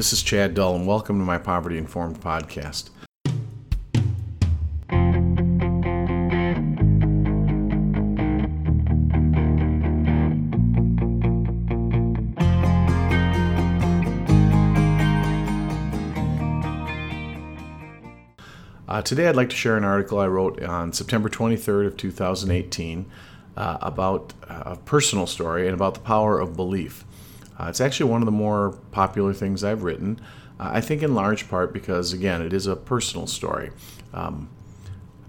This is Chad Dull, and welcome to my Poverty Informed podcast. Uh, today, I'd like to share an article I wrote on September 23rd of 2018 uh, about a personal story and about the power of belief. Uh, it's actually one of the more popular things I've written. Uh, I think in large part because, again, it is a personal story. Um,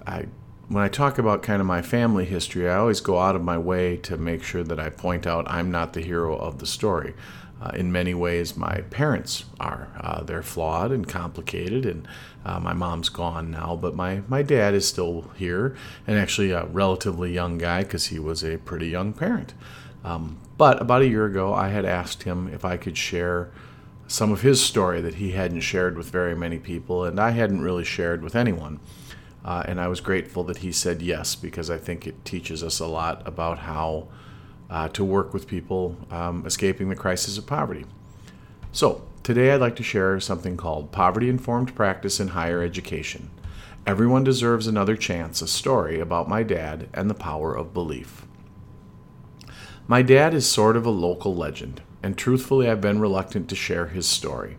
I, when I talk about kind of my family history, I always go out of my way to make sure that I point out I'm not the hero of the story. Uh, in many ways, my parents are. Uh, they're flawed and complicated, and uh, my mom's gone now, but my, my dad is still here, and actually a relatively young guy because he was a pretty young parent. Um, but about a year ago, I had asked him if I could share some of his story that he hadn't shared with very many people, and I hadn't really shared with anyone. Uh, and I was grateful that he said yes because I think it teaches us a lot about how uh, to work with people um, escaping the crisis of poverty. So, today I'd like to share something called Poverty Informed Practice in Higher Education. Everyone deserves another chance, a story about my dad and the power of belief. My dad is sort of a local legend, and truthfully, I've been reluctant to share his story.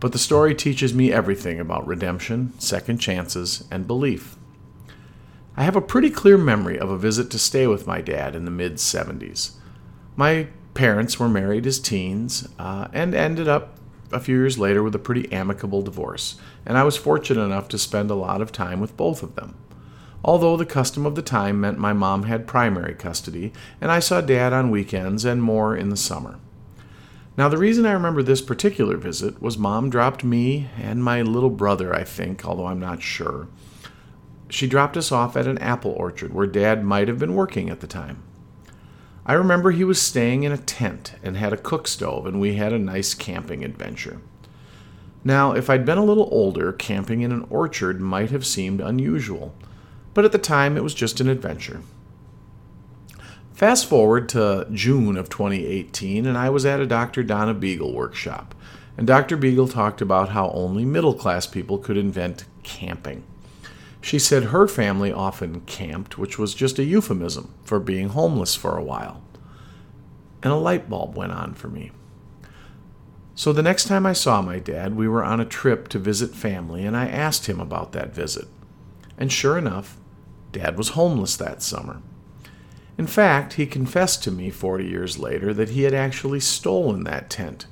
But the story teaches me everything about redemption, second chances, and belief. I have a pretty clear memory of a visit to stay with my dad in the mid 70s. My parents were married as teens uh, and ended up a few years later with a pretty amicable divorce, and I was fortunate enough to spend a lot of time with both of them. Although the custom of the time meant my mom had primary custody, and I saw dad on weekends and more in the summer. Now, the reason I remember this particular visit was mom dropped me and my little brother, I think, although I'm not sure, she dropped us off at an apple orchard where Dad might have been working at the time. I remember he was staying in a tent and had a cook stove, and we had a nice camping adventure. Now, if I'd been a little older, camping in an orchard might have seemed unusual, but at the time it was just an adventure. Fast forward to June of 2018, and I was at a Dr. Donna Beegle workshop, and Dr. Beegle talked about how only middle class people could invent camping. She said her family often camped, which was just a euphemism for being homeless for a while. And a light bulb went on for me. So the next time I saw my dad, we were on a trip to visit family, and I asked him about that visit. And sure enough, Dad was homeless that summer. In fact, he confessed to me 40 years later that he had actually stolen that tent.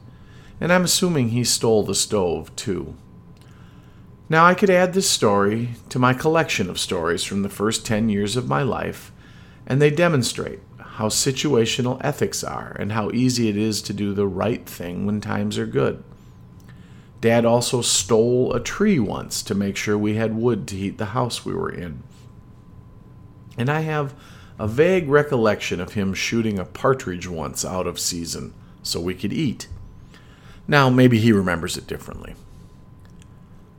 And I'm assuming he stole the stove, too. Now, I could add this story to my collection of stories from the first 10 years of my life, and they demonstrate how situational ethics are and how easy it is to do the right thing when times are good. Dad also stole a tree once to make sure we had wood to heat the house we were in. And I have a vague recollection of him shooting a partridge once out of season so we could eat. Now, maybe he remembers it differently.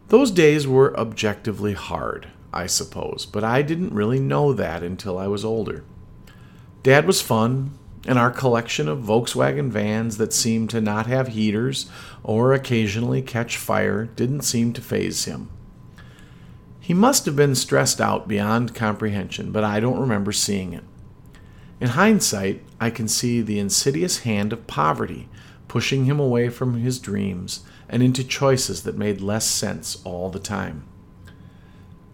Those days were objectively hard, I suppose, but I didn't really know that until I was older. Dad was fun, and our collection of Volkswagen vans that seemed to not have heaters or occasionally catch fire didn't seem to faze him. He must have been stressed out beyond comprehension, but I don't remember seeing it. In hindsight, I can see the insidious hand of poverty pushing him away from his dreams and into choices that made less sense all the time.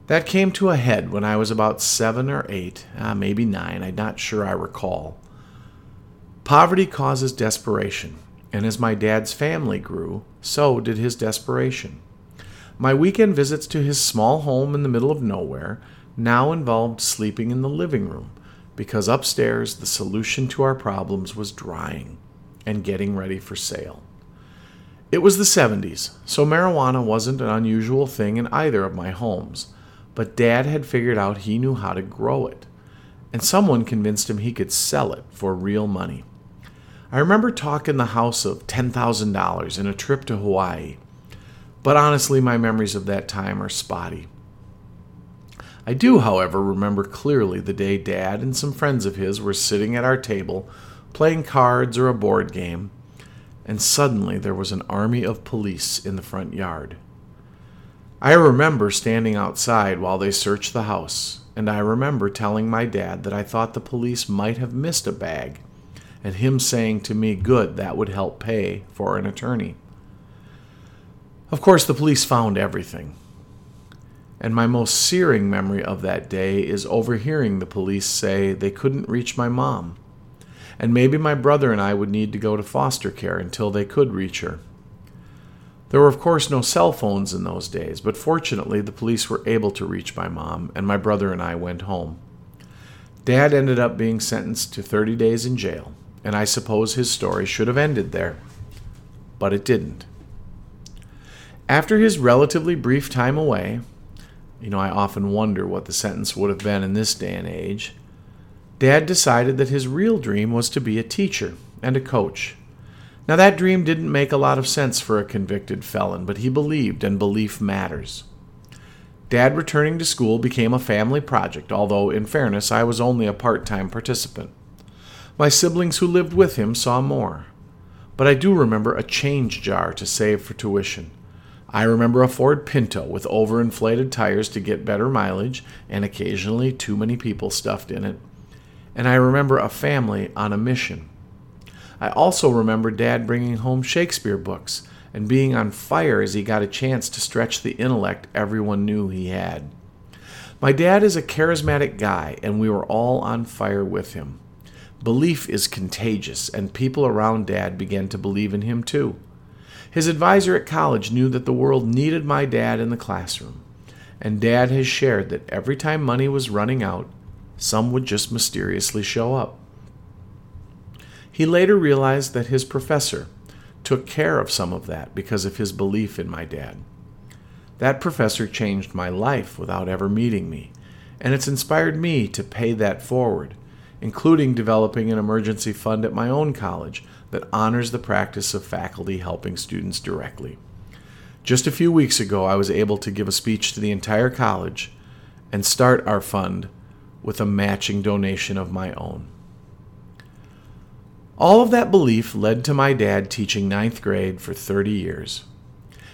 That came to a head when I was about seven or eight, uh, maybe nine, I'm not sure I recall. Poverty causes desperation, and as my dad's family grew, so did his desperation. My weekend visits to his small home in the middle of nowhere now involved sleeping in the living room because upstairs the solution to our problems was drying and getting ready for sale. It was the 70s, so marijuana wasn't an unusual thing in either of my homes, but Dad had figured out he knew how to grow it, and someone convinced him he could sell it for real money. I remember talking the house of $10,000 and a trip to Hawaii, but honestly, my memories of that time are spotty. I do, however, remember clearly the day Dad and some friends of his were sitting at our table playing cards or a board game and suddenly there was an army of police in the front yard. I remember standing outside while they searched the house, and I remember telling my dad that I thought the police might have missed a bag, and him saying to me, Good, that would help pay for an attorney. Of course, the police found everything. And my most searing memory of that day is overhearing the police say they couldn't reach my mom, and maybe my brother and I would need to go to foster care until they could reach her. There were, of course, no cell phones in those days, but fortunately, the police were able to reach my mom, and my brother and I went home. Dad ended up being sentenced to 30 days in jail, and I suppose his story should have ended there. But it didn't. After his relatively brief time away, you know, I often wonder what the sentence would have been in this day and age. Dad decided that his real dream was to be a teacher and a coach. Now, that dream didn't make a lot of sense for a convicted felon, but he believed, and belief matters. Dad returning to school became a family project, although, in fairness, I was only a part time participant. My siblings who lived with him saw more. But I do remember a change jar to save for tuition. I remember a Ford Pinto with overinflated tires to get better mileage and occasionally too many people stuffed in it. And I remember a family on a mission. I also remember Dad bringing home Shakespeare books and being on fire as he got a chance to stretch the intellect everyone knew he had. My dad is a charismatic guy, and we were all on fire with him. Belief is contagious, and people around Dad began to believe in him too. His advisor at college knew that the world needed my dad in the classroom, and Dad has shared that every time money was running out, some would just mysteriously show up. He later realized that his professor took care of some of that because of his belief in my dad. That professor changed my life without ever meeting me, and it's inspired me to pay that forward, including developing an emergency fund at my own college that honors the practice of faculty helping students directly. Just a few weeks ago, I was able to give a speech to the entire college and start our fund with a matching donation of my own. All of that belief led to my dad teaching ninth grade for 30 years.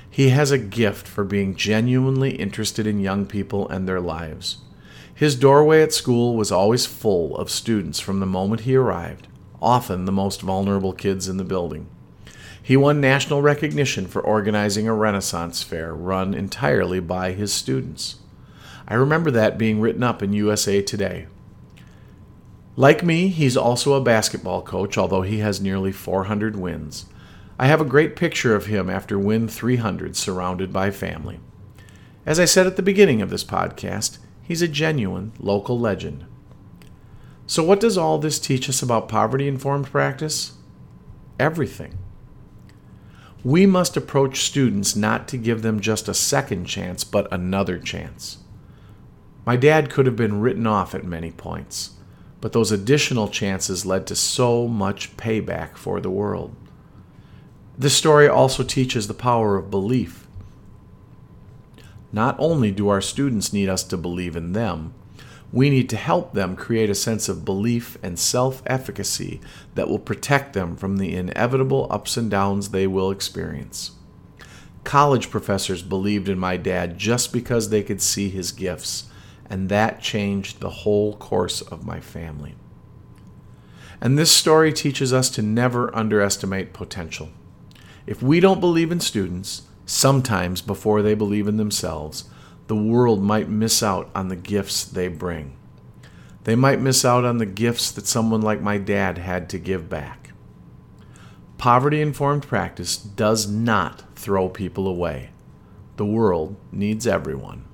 He has a gift for being genuinely interested in young people and their lives. His doorway at school was always full of students from the moment he arrived, often the most vulnerable kids in the building. He won national recognition for organizing a Renaissance fair run entirely by his students. I remember that being written up in USA Today. Like me, he's also a basketball coach, although he has nearly 400 wins. I have a great picture of him after Win 300 surrounded by family. As I said at the beginning of this podcast, he's a genuine local legend. So, what does all this teach us about poverty informed practice? Everything. We must approach students not to give them just a second chance, but another chance. My dad could have been written off at many points but those additional chances led to so much payback for the world. This story also teaches the power of belief. Not only do our students need us to believe in them, we need to help them create a sense of belief and self efficacy that will protect them from the inevitable ups and downs they will experience. College professors believed in my dad just because they could see his gifts and that changed the whole course of my family. And this story teaches us to never underestimate potential. If we don't believe in students, sometimes before they believe in themselves, the world might miss out on the gifts they bring. They might miss out on the gifts that someone like my dad had to give back. Poverty informed practice does not throw people away. The world needs everyone.